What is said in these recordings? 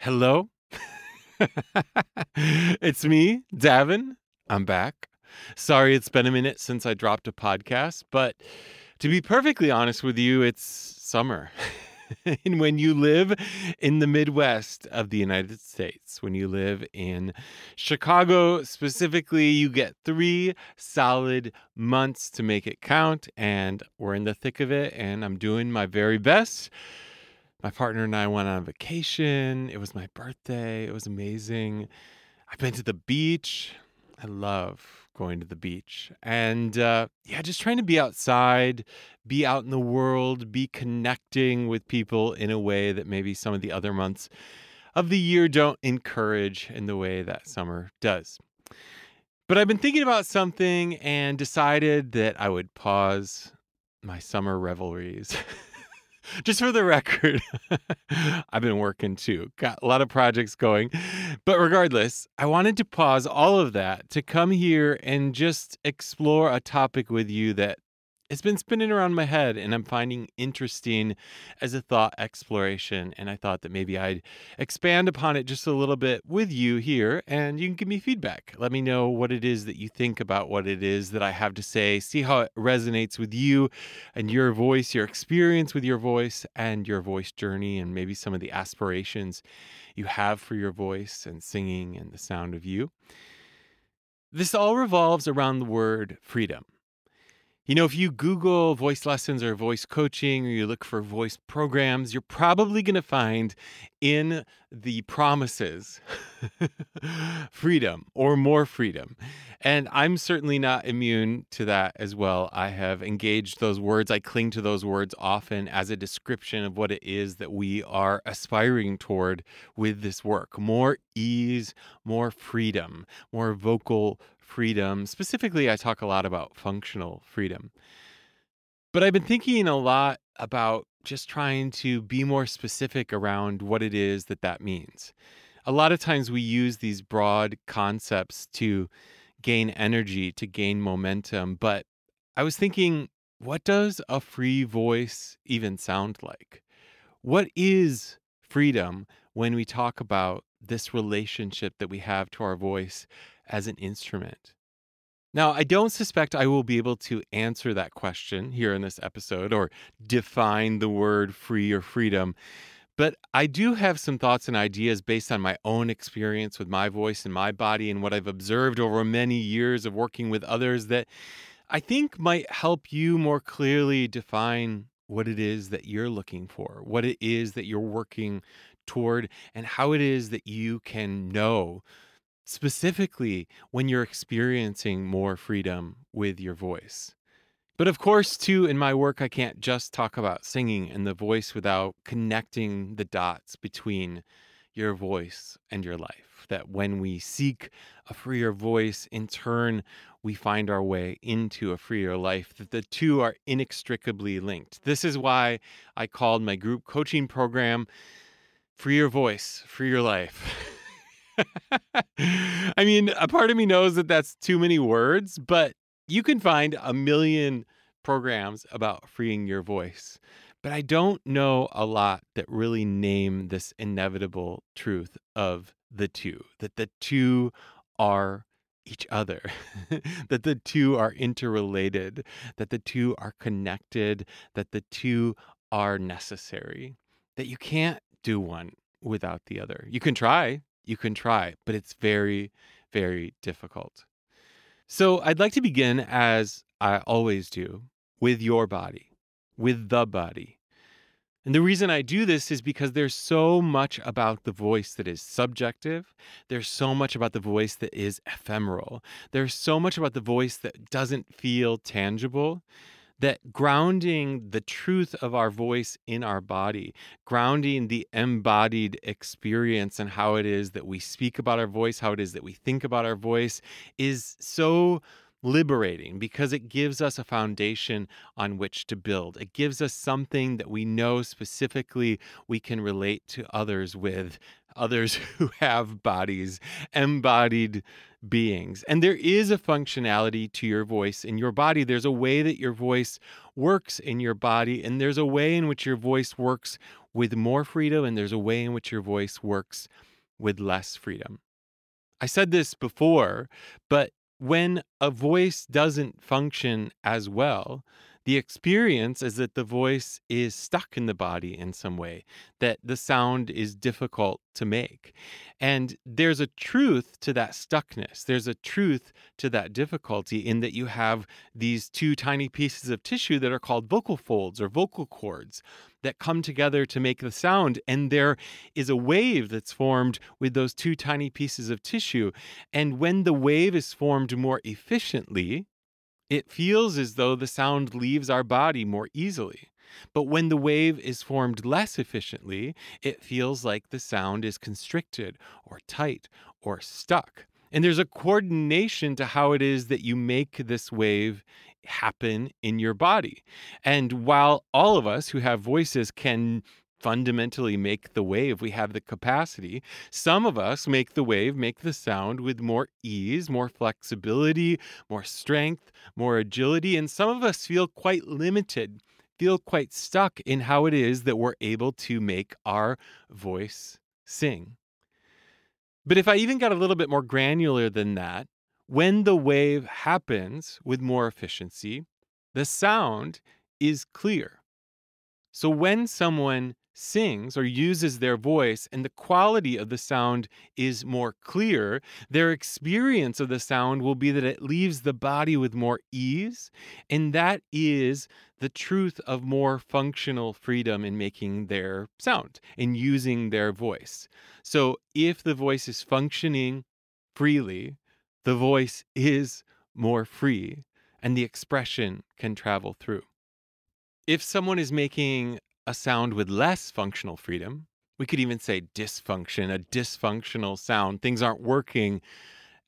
Hello? it's me, Davin. I'm back. Sorry it's been a minute since I dropped a podcast, but to be perfectly honest with you, it's summer. and when you live in the Midwest of the United States, when you live in Chicago specifically, you get three solid months to make it count. And we're in the thick of it, and I'm doing my very best. My partner and I went on vacation. It was my birthday. It was amazing. I've been to the beach. I love going to the beach. And uh, yeah, just trying to be outside, be out in the world, be connecting with people in a way that maybe some of the other months of the year don't encourage in the way that summer does. But I've been thinking about something and decided that I would pause my summer revelries. Just for the record, I've been working too, got a lot of projects going. But regardless, I wanted to pause all of that to come here and just explore a topic with you that it's been spinning around my head and I'm finding interesting as a thought exploration. And I thought that maybe I'd expand upon it just a little bit with you here and you can give me feedback. Let me know what it is that you think about what it is that I have to say. See how it resonates with you and your voice, your experience with your voice and your voice journey, and maybe some of the aspirations you have for your voice and singing and the sound of you. This all revolves around the word freedom. You know, if you Google voice lessons or voice coaching or you look for voice programs, you're probably going to find in the promises freedom or more freedom. And I'm certainly not immune to that as well. I have engaged those words, I cling to those words often as a description of what it is that we are aspiring toward with this work more ease, more freedom, more vocal freedom. Specifically, I talk a lot about functional freedom. But I've been thinking a lot about just trying to be more specific around what it is that that means. A lot of times we use these broad concepts to gain energy, to gain momentum. But I was thinking, what does a free voice even sound like? What is freedom when we talk about this relationship that we have to our voice as an instrument? Now, I don't suspect I will be able to answer that question here in this episode or define the word free or freedom, but I do have some thoughts and ideas based on my own experience with my voice and my body and what I've observed over many years of working with others that I think might help you more clearly define what it is that you're looking for, what it is that you're working toward, and how it is that you can know specifically when you're experiencing more freedom with your voice. But of course, too, in my work, I can't just talk about singing and the voice without connecting the dots between your voice and your life. That when we seek a freer voice, in turn, we find our way into a freer life, that the two are inextricably linked. This is why I called my group coaching program Free Your Voice, Free Your Life. I mean, a part of me knows that that's too many words, but you can find a million programs about freeing your voice. But I don't know a lot that really name this inevitable truth of the two, that the two are each other, that the two are interrelated, that the two are connected, that the two are necessary, that you can't do one without the other. You can try, you can try, but it's very, very difficult. So I'd like to begin, as I always do, with your body, with the body. And the reason I do this is because there's so much about the voice that is subjective. There's so much about the voice that is ephemeral. There's so much about the voice that doesn't feel tangible that grounding the truth of our voice in our body, grounding the embodied experience and how it is that we speak about our voice, how it is that we think about our voice is so liberating because it gives us a foundation on which to build. It gives us something that we know specifically we can relate to others with, others who have bodies, embodied beings. And there is a functionality to your voice in your body. There's a way that your voice works in your body, and there's a way in which your voice works with more freedom, and there's a way in which your voice works with less freedom. I said this before, but when a voice doesn't function as well, the experience is that the voice is stuck in the body in some way, that the sound is difficult to make. And there's a truth to that stuckness. There's a truth to that difficulty in that you have these two tiny pieces of tissue that are called vocal folds or vocal cords that come together to make the sound. And there is a wave that's formed with those two tiny pieces of tissue. And when the wave is formed more efficiently, it feels as though the sound leaves our body more easily. But when the wave is formed less efficiently, it feels like the sound is constricted or tight or stuck. And there's a coordination to how it is that you make this wave happen in your body. And while all of us who have voices can fundamentally make the wave. We have the capacity. Some of us make the wave, make the sound with more ease, more flexibility, more strength, more agility. And some of us feel quite limited, feel quite stuck in how it is that we're able to make our voice sing. But if I even got a little bit more granular than that, when the wave happens with more efficiency, the sound is clear. So when someone sings or uses their voice and the quality of the sound is more clear, their experience of the sound will be that it leaves the body with more ease. And that is the truth of more functional freedom in making their sound and using their voice. So if the voice is functioning freely, the voice is more free and the expression can travel through. If someone is making a sound with less functional freedom, we could even say dysfunction, a dysfunctional sound, things aren't working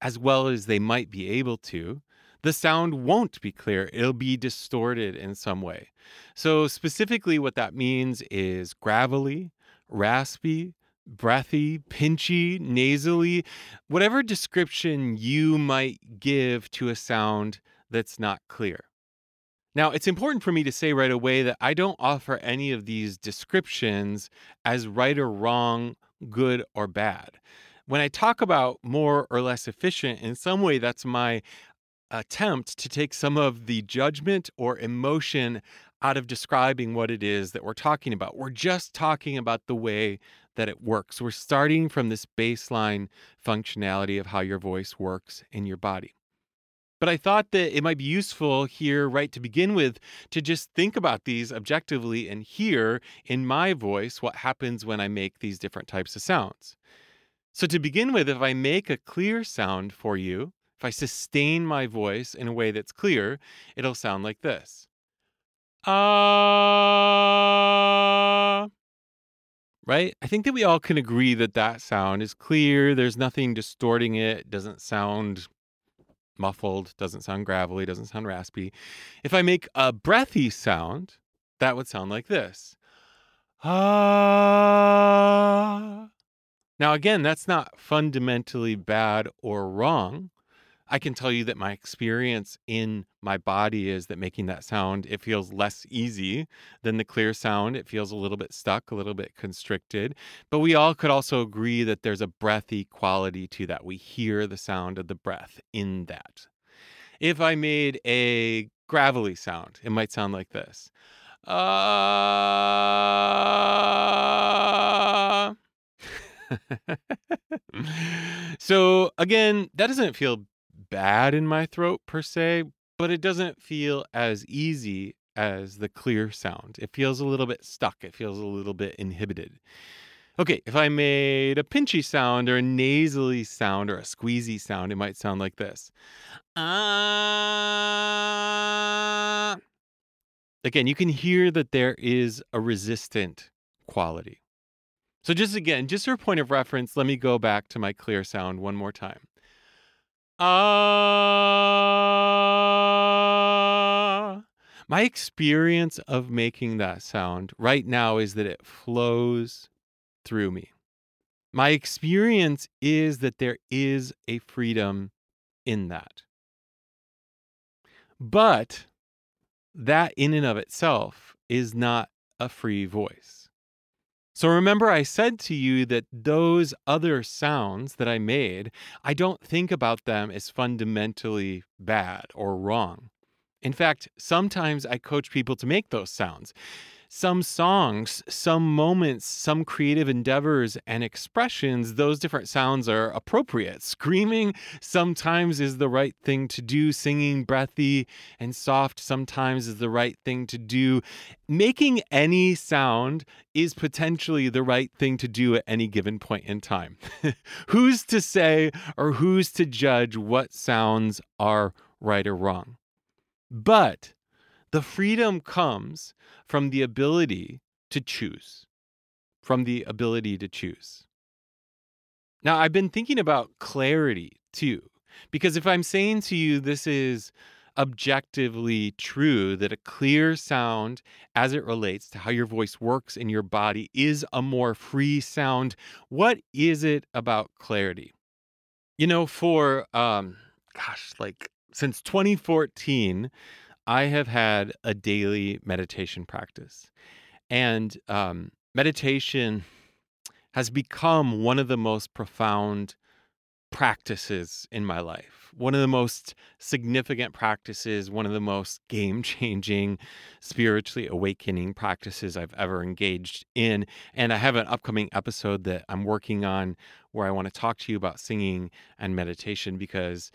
as well as they might be able to, the sound won't be clear. It'll be distorted in some way. So, specifically, what that means is gravelly, raspy, breathy, pinchy, nasally, whatever description you might give to a sound that's not clear. Now, it's important for me to say right away that I don't offer any of these descriptions as right or wrong, good or bad. When I talk about more or less efficient, in some way, that's my attempt to take some of the judgment or emotion out of describing what it is that we're talking about. We're just talking about the way that it works. We're starting from this baseline functionality of how your voice works in your body. But I thought that it might be useful here, right to begin with, to just think about these objectively and hear in my voice what happens when I make these different types of sounds. So, to begin with, if I make a clear sound for you, if I sustain my voice in a way that's clear, it'll sound like this. Ah. Uh, right? I think that we all can agree that that sound is clear. There's nothing distorting it. It doesn't sound muffled, doesn't sound gravelly, doesn't sound raspy. If I make a breathy sound, that would sound like this. Ah. Now, again, that's not fundamentally bad or wrong. I can tell you that my experience in my body is that making that sound, it feels less easy than the clear sound. It feels a little bit stuck, a little bit constricted. But we all could also agree that there's a breathy quality to that. We hear the sound of the breath in that. If I made a gravelly sound, it might sound like this. Uh... so again, that doesn't feel bad in my throat per se, but it doesn't feel as easy as the clear sound. It feels a little bit stuck, it feels a little bit inhibited. Okay, if I made a pinchy sound or a nasally sound or a squeezy sound, it might sound like this. Uh... Again, you can hear that there is a resistant quality. So, just again, just for a point of reference, let me go back to my clear sound one more time. Ah. My experience of making that sound right now is that it flows through me. My experience is that there is a freedom in that. But that, in and of itself, is not a free voice. So remember, I said to you that those other sounds that I made, I don't think about them as fundamentally bad or wrong. In fact, sometimes I coach people to make those sounds some songs, some moments, some creative endeavors and expressions, those different sounds are appropriate. Screaming sometimes is the right thing to do, singing breathy and soft sometimes is the right thing to do. Making any sound is potentially the right thing to do at any given point in time. who's to say or who's to judge what sounds are right or wrong? But the freedom comes from the ability to choose. From the ability to choose. Now, I've been thinking about clarity too, because if I'm saying to you this is objectively true that a clear sound as it relates to how your voice works in your body is a more free sound, what is it about clarity? You know, for, um, gosh, like since 2014, I have had a daily meditation practice. And um, meditation has become one of the most profound practices in my life. One of the most significant practices, one of the most game changing, spiritually awakening practices I've ever engaged in. And I have an upcoming episode that I'm working on where I want to talk to you about singing and meditation because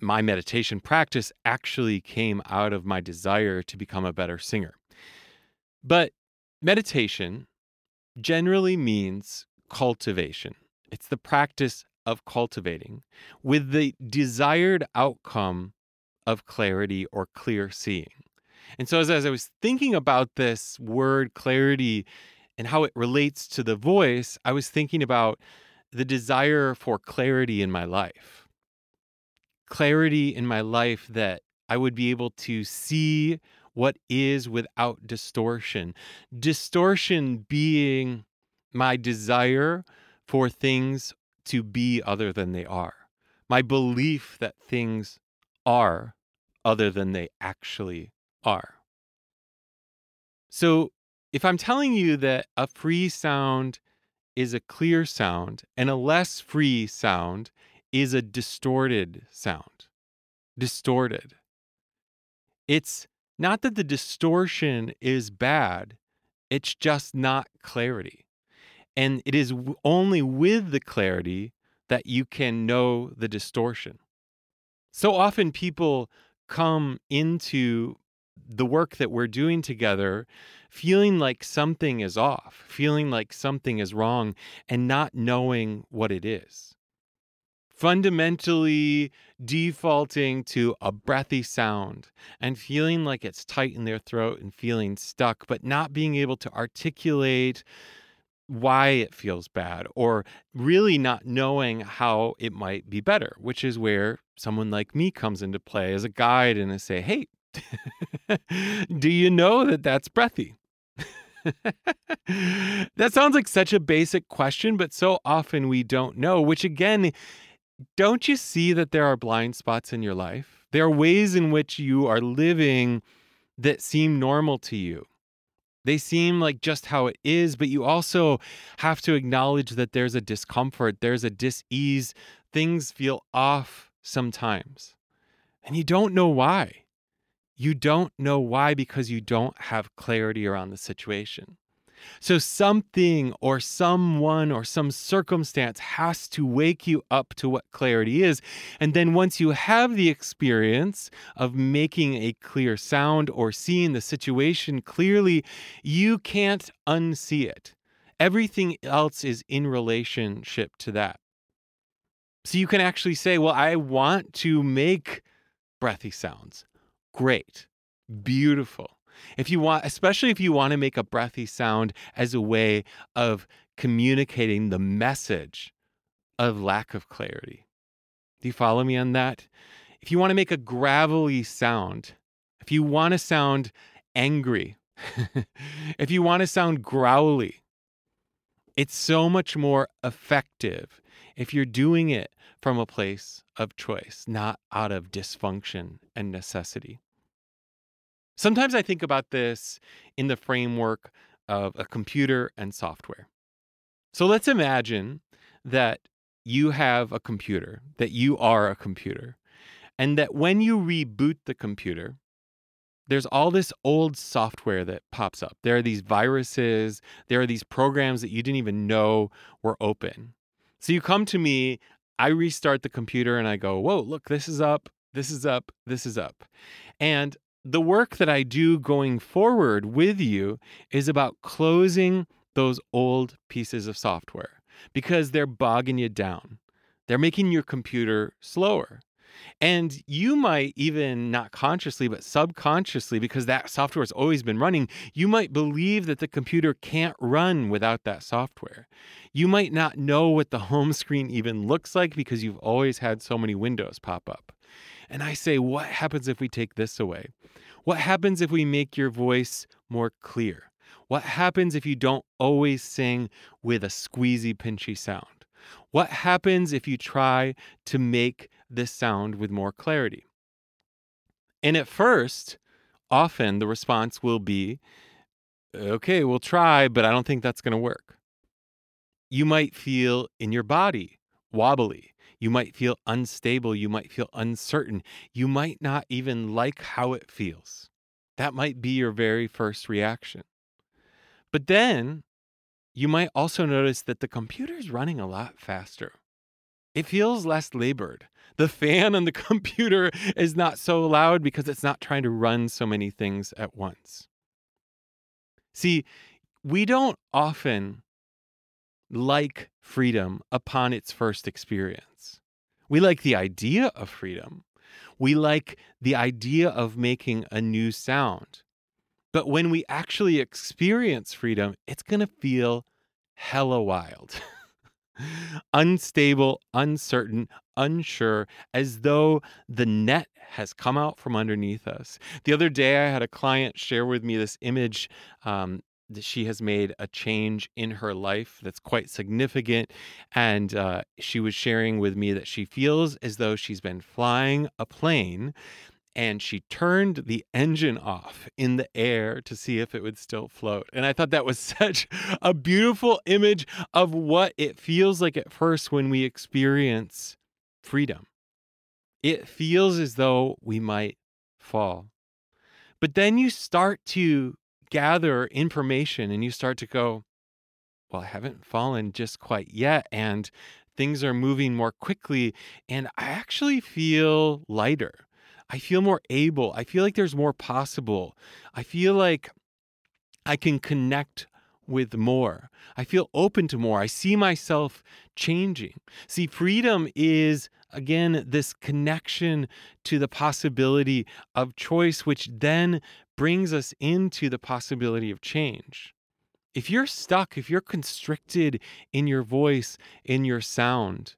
my meditation practice actually came out of my desire to become a better singer. But meditation generally means cultivation, it's the practice of cultivating with the desired outcome of clarity or clear seeing. And so, as, as I was thinking about this word clarity and how it relates to the voice, I was thinking about the desire for clarity in my life clarity in my life that I would be able to see what is without distortion. Distortion being my desire for things to be other than they are, my belief that things are other than they actually are. So, if I'm telling you that a free sound is a clear sound and a less free sound is a distorted sound. Distorted. It's not that the distortion is bad, it's just not clarity. And it is only with the clarity that you can know the distortion. So often people come into the work that we're doing together feeling like something is off, feeling like something is wrong, and not knowing what it is fundamentally defaulting to a breathy sound and feeling like it's tight in their throat and feeling stuck, but not being able to articulate why it feels bad or really not knowing how it might be better, which is where someone like me comes into play as a guide and I say, hey, do you know that that's breathy? that sounds like such a basic question, but so often we don't know, which again don't you see that there are blind spots in your life? There are ways in which you are living that seem normal to you. They seem like just how it is, but you also have to acknowledge that there's a discomfort, there's a dis-ease, things feel off sometimes. And you don't know why. You don't know why because you don't have clarity around the situation. So, something or someone or some circumstance has to wake you up to what clarity is. And then, once you have the experience of making a clear sound or seeing the situation clearly, you can't unsee it. Everything else is in relationship to that. So, you can actually say, Well, I want to make breathy sounds. Great, beautiful. If you want, especially if you want to make a breathy sound as a way of communicating the message of lack of clarity. Do you follow me on that? If you want to make a gravelly sound, if you want to sound angry, if you want to sound growly, it's so much more effective if you're doing it from a place of choice, not out of dysfunction and necessity. Sometimes I think about this in the framework of a computer and software. So let's imagine that you have a computer, that you are a computer, and that when you reboot the computer, there's all this old software that pops up. There are these viruses, there are these programs that you didn't even know were open. So you come to me, I restart the computer and I go, Whoa, look, this is up, this is up, this is up. And the work that I do going forward with you is about closing those old pieces of software because they're bogging you down. They're making your computer slower. And you might even not consciously, but subconsciously, because that software has always been running, you might believe that the computer can't run without that software. You might not know what the home screen even looks like because you've always had so many windows pop up. And I say, what happens if we take this away? What happens if we make your voice more clear? What happens if you don't always sing with a squeezy, pinchy sound? What happens if you try to make this sound with more clarity? And at first, often the response will be, okay, we'll try, but I don't think that's going to work. You might feel in your body wobbly. You might feel unstable. You might feel uncertain. You might not even like how it feels. That might be your very first reaction. But then you might also notice that the computer is running a lot faster. It feels less labored. The fan on the computer is not so loud because it's not trying to run so many things at once. See, we don't often like freedom upon its first experience. We like the idea of freedom. We like the idea of making a new sound. But when we actually experience freedom, it's going to feel hella wild. Unstable, uncertain, unsure, as though the net has come out from underneath us. The other day, I had a client share with me this image um, she has made a change in her life that's quite significant. And uh, she was sharing with me that she feels as though she's been flying a plane and she turned the engine off in the air to see if it would still float. And I thought that was such a beautiful image of what it feels like at first when we experience freedom. It feels as though we might fall. But then you start to gather information and you start to go, well, I haven't fallen just quite yet. And things are moving more quickly. And I actually feel lighter. I feel more able. I feel like there's more possible. I feel like I can connect with more. I feel open to more. I see myself changing. See, freedom is, again, this connection to the possibility of choice, which then brings us into the possibility of change. If you're stuck, if you're constricted in your voice, in your sound,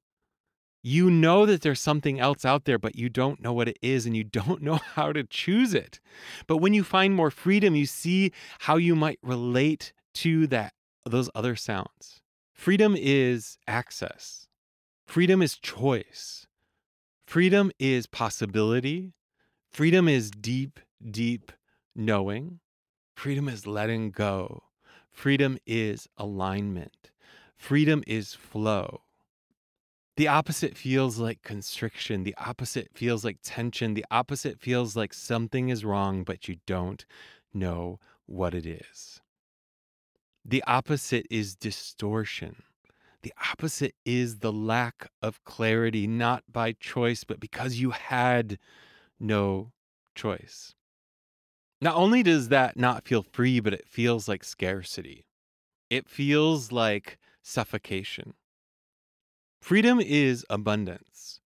you know that there's something else out there, but you don't know what it is and you don't know how to choose it. But when you find more freedom, you see how you might relate to that those other sounds. Freedom is access. Freedom is choice. Freedom is possibility. Freedom is deep, deep knowing. Freedom is letting go. Freedom is alignment. Freedom is flow. The opposite feels like constriction. The opposite feels like tension. The opposite feels like something is wrong, but you don't know what it is. The opposite is distortion. The opposite is the lack of clarity, not by choice, but because you had no choice. Not only does that not feel free, but it feels like scarcity. It feels like suffocation. Freedom is abundance.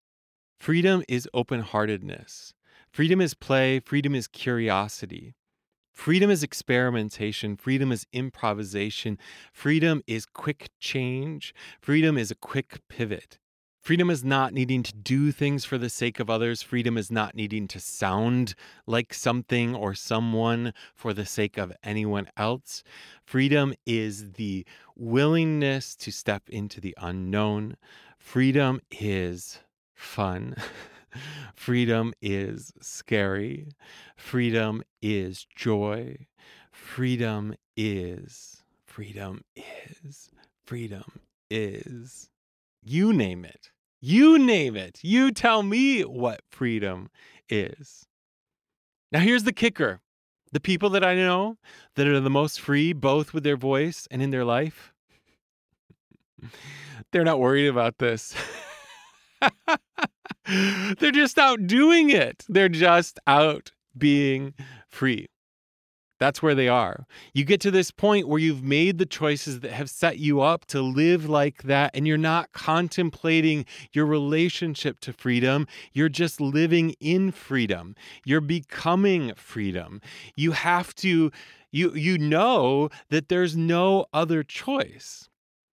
Freedom is open heartedness. Freedom is play. Freedom is curiosity. Freedom is experimentation. Freedom is improvisation. Freedom is quick change. Freedom is a quick pivot. Freedom is not needing to do things for the sake of others. Freedom is not needing to sound like something or someone for the sake of anyone else. Freedom is the willingness to step into the unknown. Freedom is fun. Freedom is scary. Freedom is joy. Freedom is, freedom is, freedom is. You name it. You name it. You tell me what freedom is. Now, here's the kicker the people that I know that are the most free, both with their voice and in their life, they're not worried about this. they're just out doing it. They're just out being free. That's where they are. You get to this point where you've made the choices that have set you up to live like that, and you're not contemplating your relationship to freedom. You're just living in freedom. You're becoming freedom. You have to, you, you know that there's no other choice.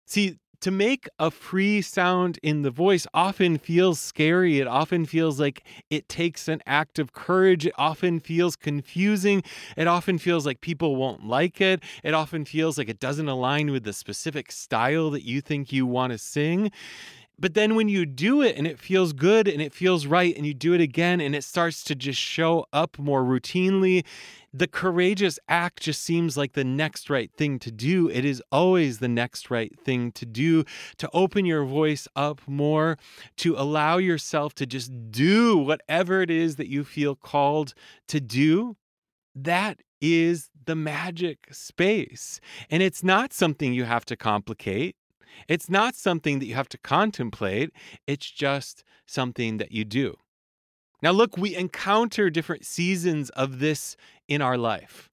See, to make a free sound in the voice often feels scary. It often feels like it takes an act of courage. It often feels confusing. It often feels like people won't like it. It often feels like it doesn't align with the specific style that you think you want to sing. But then when you do it and it feels good and it feels right and you do it again and it starts to just show up more routinely, the courageous act just seems like the next right thing to do. It is always the next right thing to do to open your voice up more, to allow yourself to just do whatever it is that you feel called to do. That is the magic space. And it's not something you have to complicate. It's not something that you have to contemplate, it's just something that you do. Now, look, we encounter different seasons of this in our life.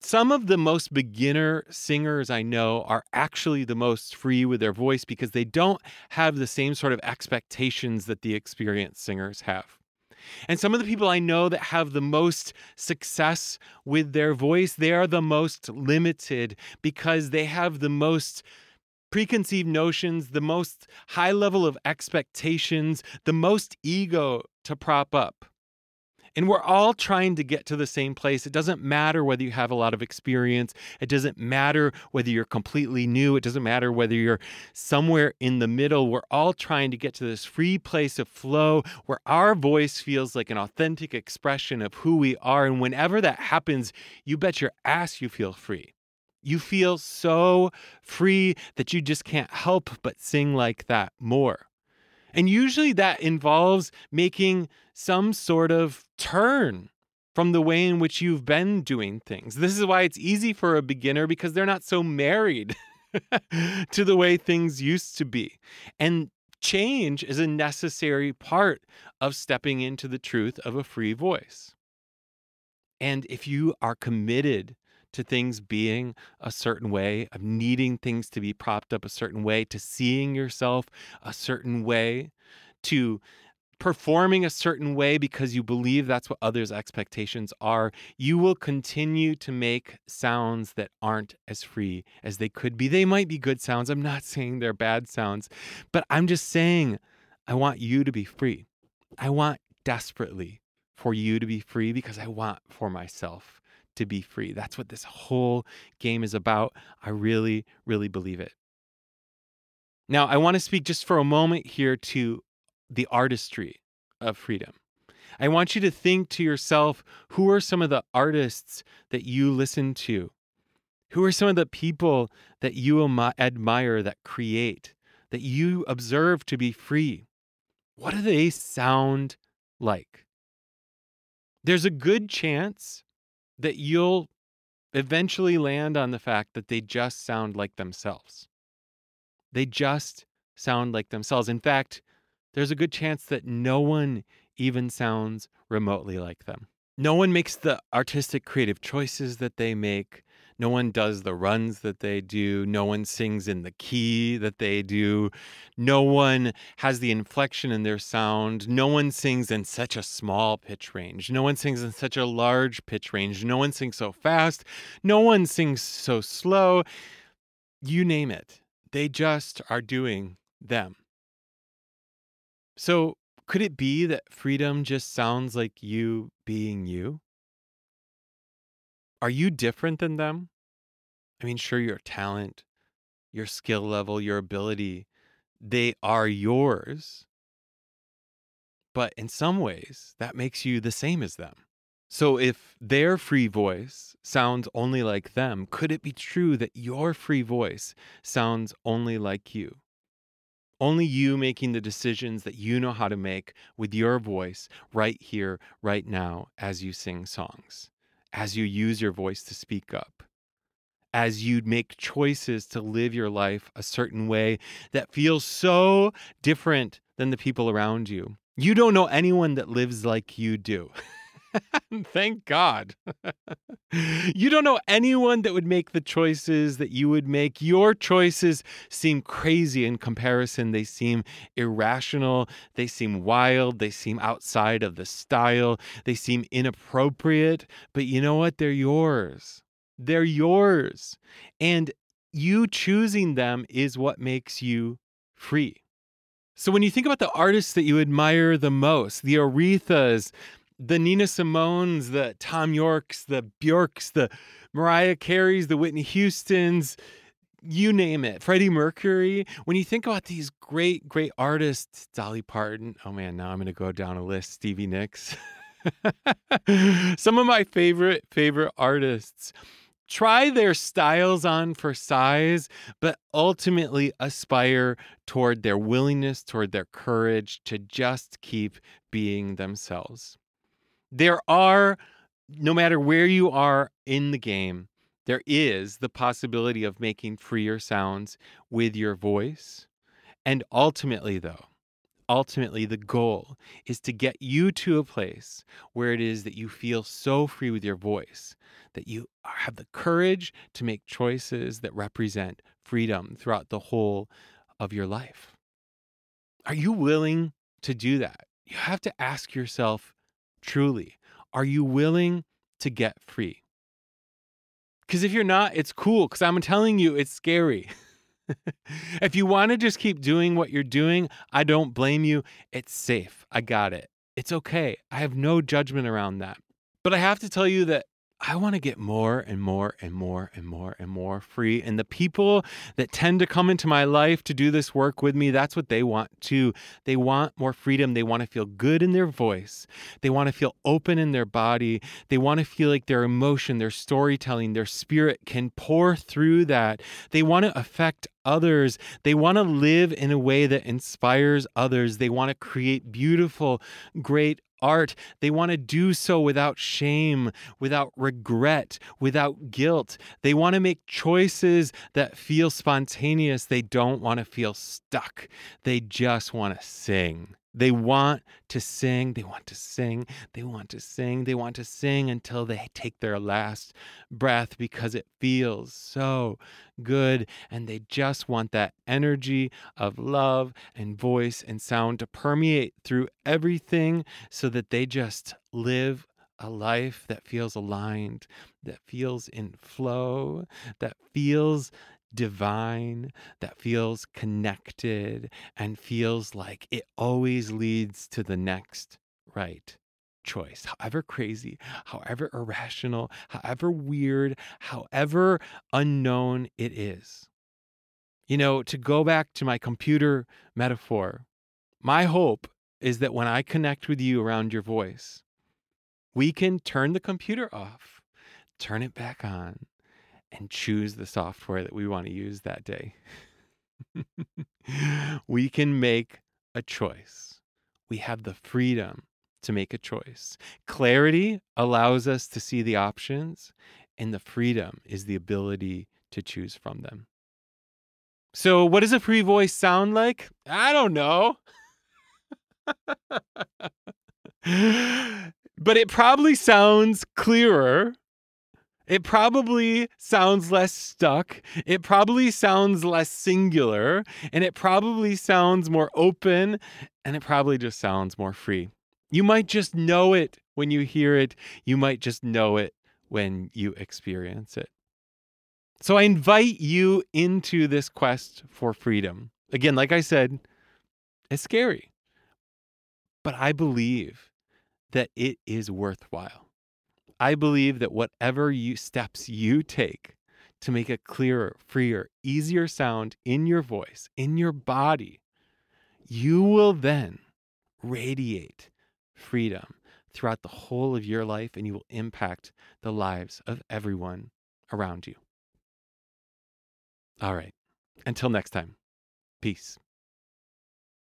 Some of the most beginner singers I know are actually the most free with their voice because they don't have the same sort of expectations that the experienced singers have. And some of the people I know that have the most success with their voice, they are the most limited because they have the most preconceived notions, the most high level of expectations, the most ego to prop up. And we're all trying to get to the same place. It doesn't matter whether you have a lot of experience. It doesn't matter whether you're completely new. It doesn't matter whether you're somewhere in the middle. We're all trying to get to this free place of flow where our voice feels like an authentic expression of who we are. And whenever that happens, you bet your ass you feel free. You feel so free that you just can't help but sing like that more. And usually that involves making some sort of turn from the way in which you've been doing things. This is why it's easy for a beginner because they're not so married to the way things used to be. And change is a necessary part of stepping into the truth of a free voice. And if you are committed to things being a certain way, of needing things to be propped up a certain way, to seeing yourself a certain way, to performing a certain way because you believe that's what others' expectations are, you will continue to make sounds that aren't as free as they could be. They might be good sounds. I'm not saying they're bad sounds, but I'm just saying I want you to be free. I want desperately for you to be free because I want for myself to be free. That's what this whole game is about. I really, really believe it. Now, I want to speak just for a moment here to the artistry of freedom. I want you to think to yourself who are some of the artists that you listen to? Who are some of the people that you admire that create, that you observe to be free? What do they sound like? There's a good chance that you'll eventually land on the fact that they just sound like themselves. They just sound like themselves. In fact, there's a good chance that no one even sounds remotely like them. No one makes the artistic creative choices that they make. No one does the runs that they do. No one sings in the key that they do. No one has the inflection in their sound. No one sings in such a small pitch range. No one sings in such a large pitch range. No one sings so fast. No one sings so slow. You name it. They just are doing them. So, could it be that freedom just sounds like you being you? Are you different than them? I mean, sure, your talent, your skill level, your ability, they are yours. But in some ways, that makes you the same as them. So if their free voice sounds only like them, could it be true that your free voice sounds only like you? Only you making the decisions that you know how to make with your voice right here, right now, as you sing songs, as you use your voice to speak up, as you make choices to live your life a certain way that feels so different than the people around you. You don't know anyone that lives like you do. Thank God. you don't know anyone that would make the choices that you would make. Your choices seem crazy in comparison. They seem irrational. They seem wild. They seem outside of the style. They seem inappropriate. But you know what? They're yours. They're yours. And you choosing them is what makes you free. So when you think about the artists that you admire the most, the Arethas, the Nina Simones, the Thom Yorkes, the Bjorks, the Mariah Careys, the Whitney Houstons, you name it, Freddie Mercury. When you think about these great, great artists, Dolly Parton, oh man, now I'm going to go down a list, Stevie Nicks. Some of my favorite, favorite artists try their styles on for size, but ultimately aspire toward their willingness, toward their courage to just keep being themselves there are, no matter where you are in the game, there is the possibility of making freer sounds with your voice. And ultimately, though, ultimately, the goal is to get you to a place where it is that you feel so free with your voice that you have the courage to make choices that represent freedom throughout the whole of your life. Are you willing to do that? You have to ask yourself truly, are you willing to get free? Because if you're not, it's cool. Because I'm telling you, it's scary. if you want to just keep doing what you're doing, I don't blame you. It's safe. I got it. It's okay. I have no judgment around that. But I have to tell you that I want to get more and more and more and more and more free. And the people that tend to come into my life to do this work with me, that's what they want too. They want more freedom. They want to feel good in their voice. They want to feel open in their body. They want to feel like their emotion, their storytelling, their spirit can pour through that. They want to affect others. They want to live in a way that inspires others. They want to create beautiful, great art. They want to do so without shame, without regret, without guilt. They want to make choices that feel spontaneous. They don't want to feel stuck. They just want to sing. They want to sing, they want to sing, they want to sing, they want to sing until they take their last breath because it feels so good. And they just want that energy of love and voice and sound to permeate through everything so that they just live a life that feels aligned, that feels in flow, that feels divine, that feels connected, and feels like it always leads to the next right choice, however crazy, however irrational, however weird, however unknown it is. You know, to go back to my computer metaphor, my hope is that when I connect with you around your voice, we can turn the computer off, turn it back on, and choose the software that we want to use that day. we can make a choice. We have the freedom to make a choice. Clarity allows us to see the options, and the freedom is the ability to choose from them. So, what does a free voice sound like? I don't know. but it probably sounds clearer it probably sounds less stuck. It probably sounds less singular. And it probably sounds more open. And it probably just sounds more free. You might just know it when you hear it. You might just know it when you experience it. So I invite you into this quest for freedom. Again, like I said, it's scary, but I believe that it is worthwhile. I believe that whatever you steps you take to make a clearer, freer, easier sound in your voice, in your body, you will then radiate freedom throughout the whole of your life and you will impact the lives of everyone around you. All right. Until next time, peace.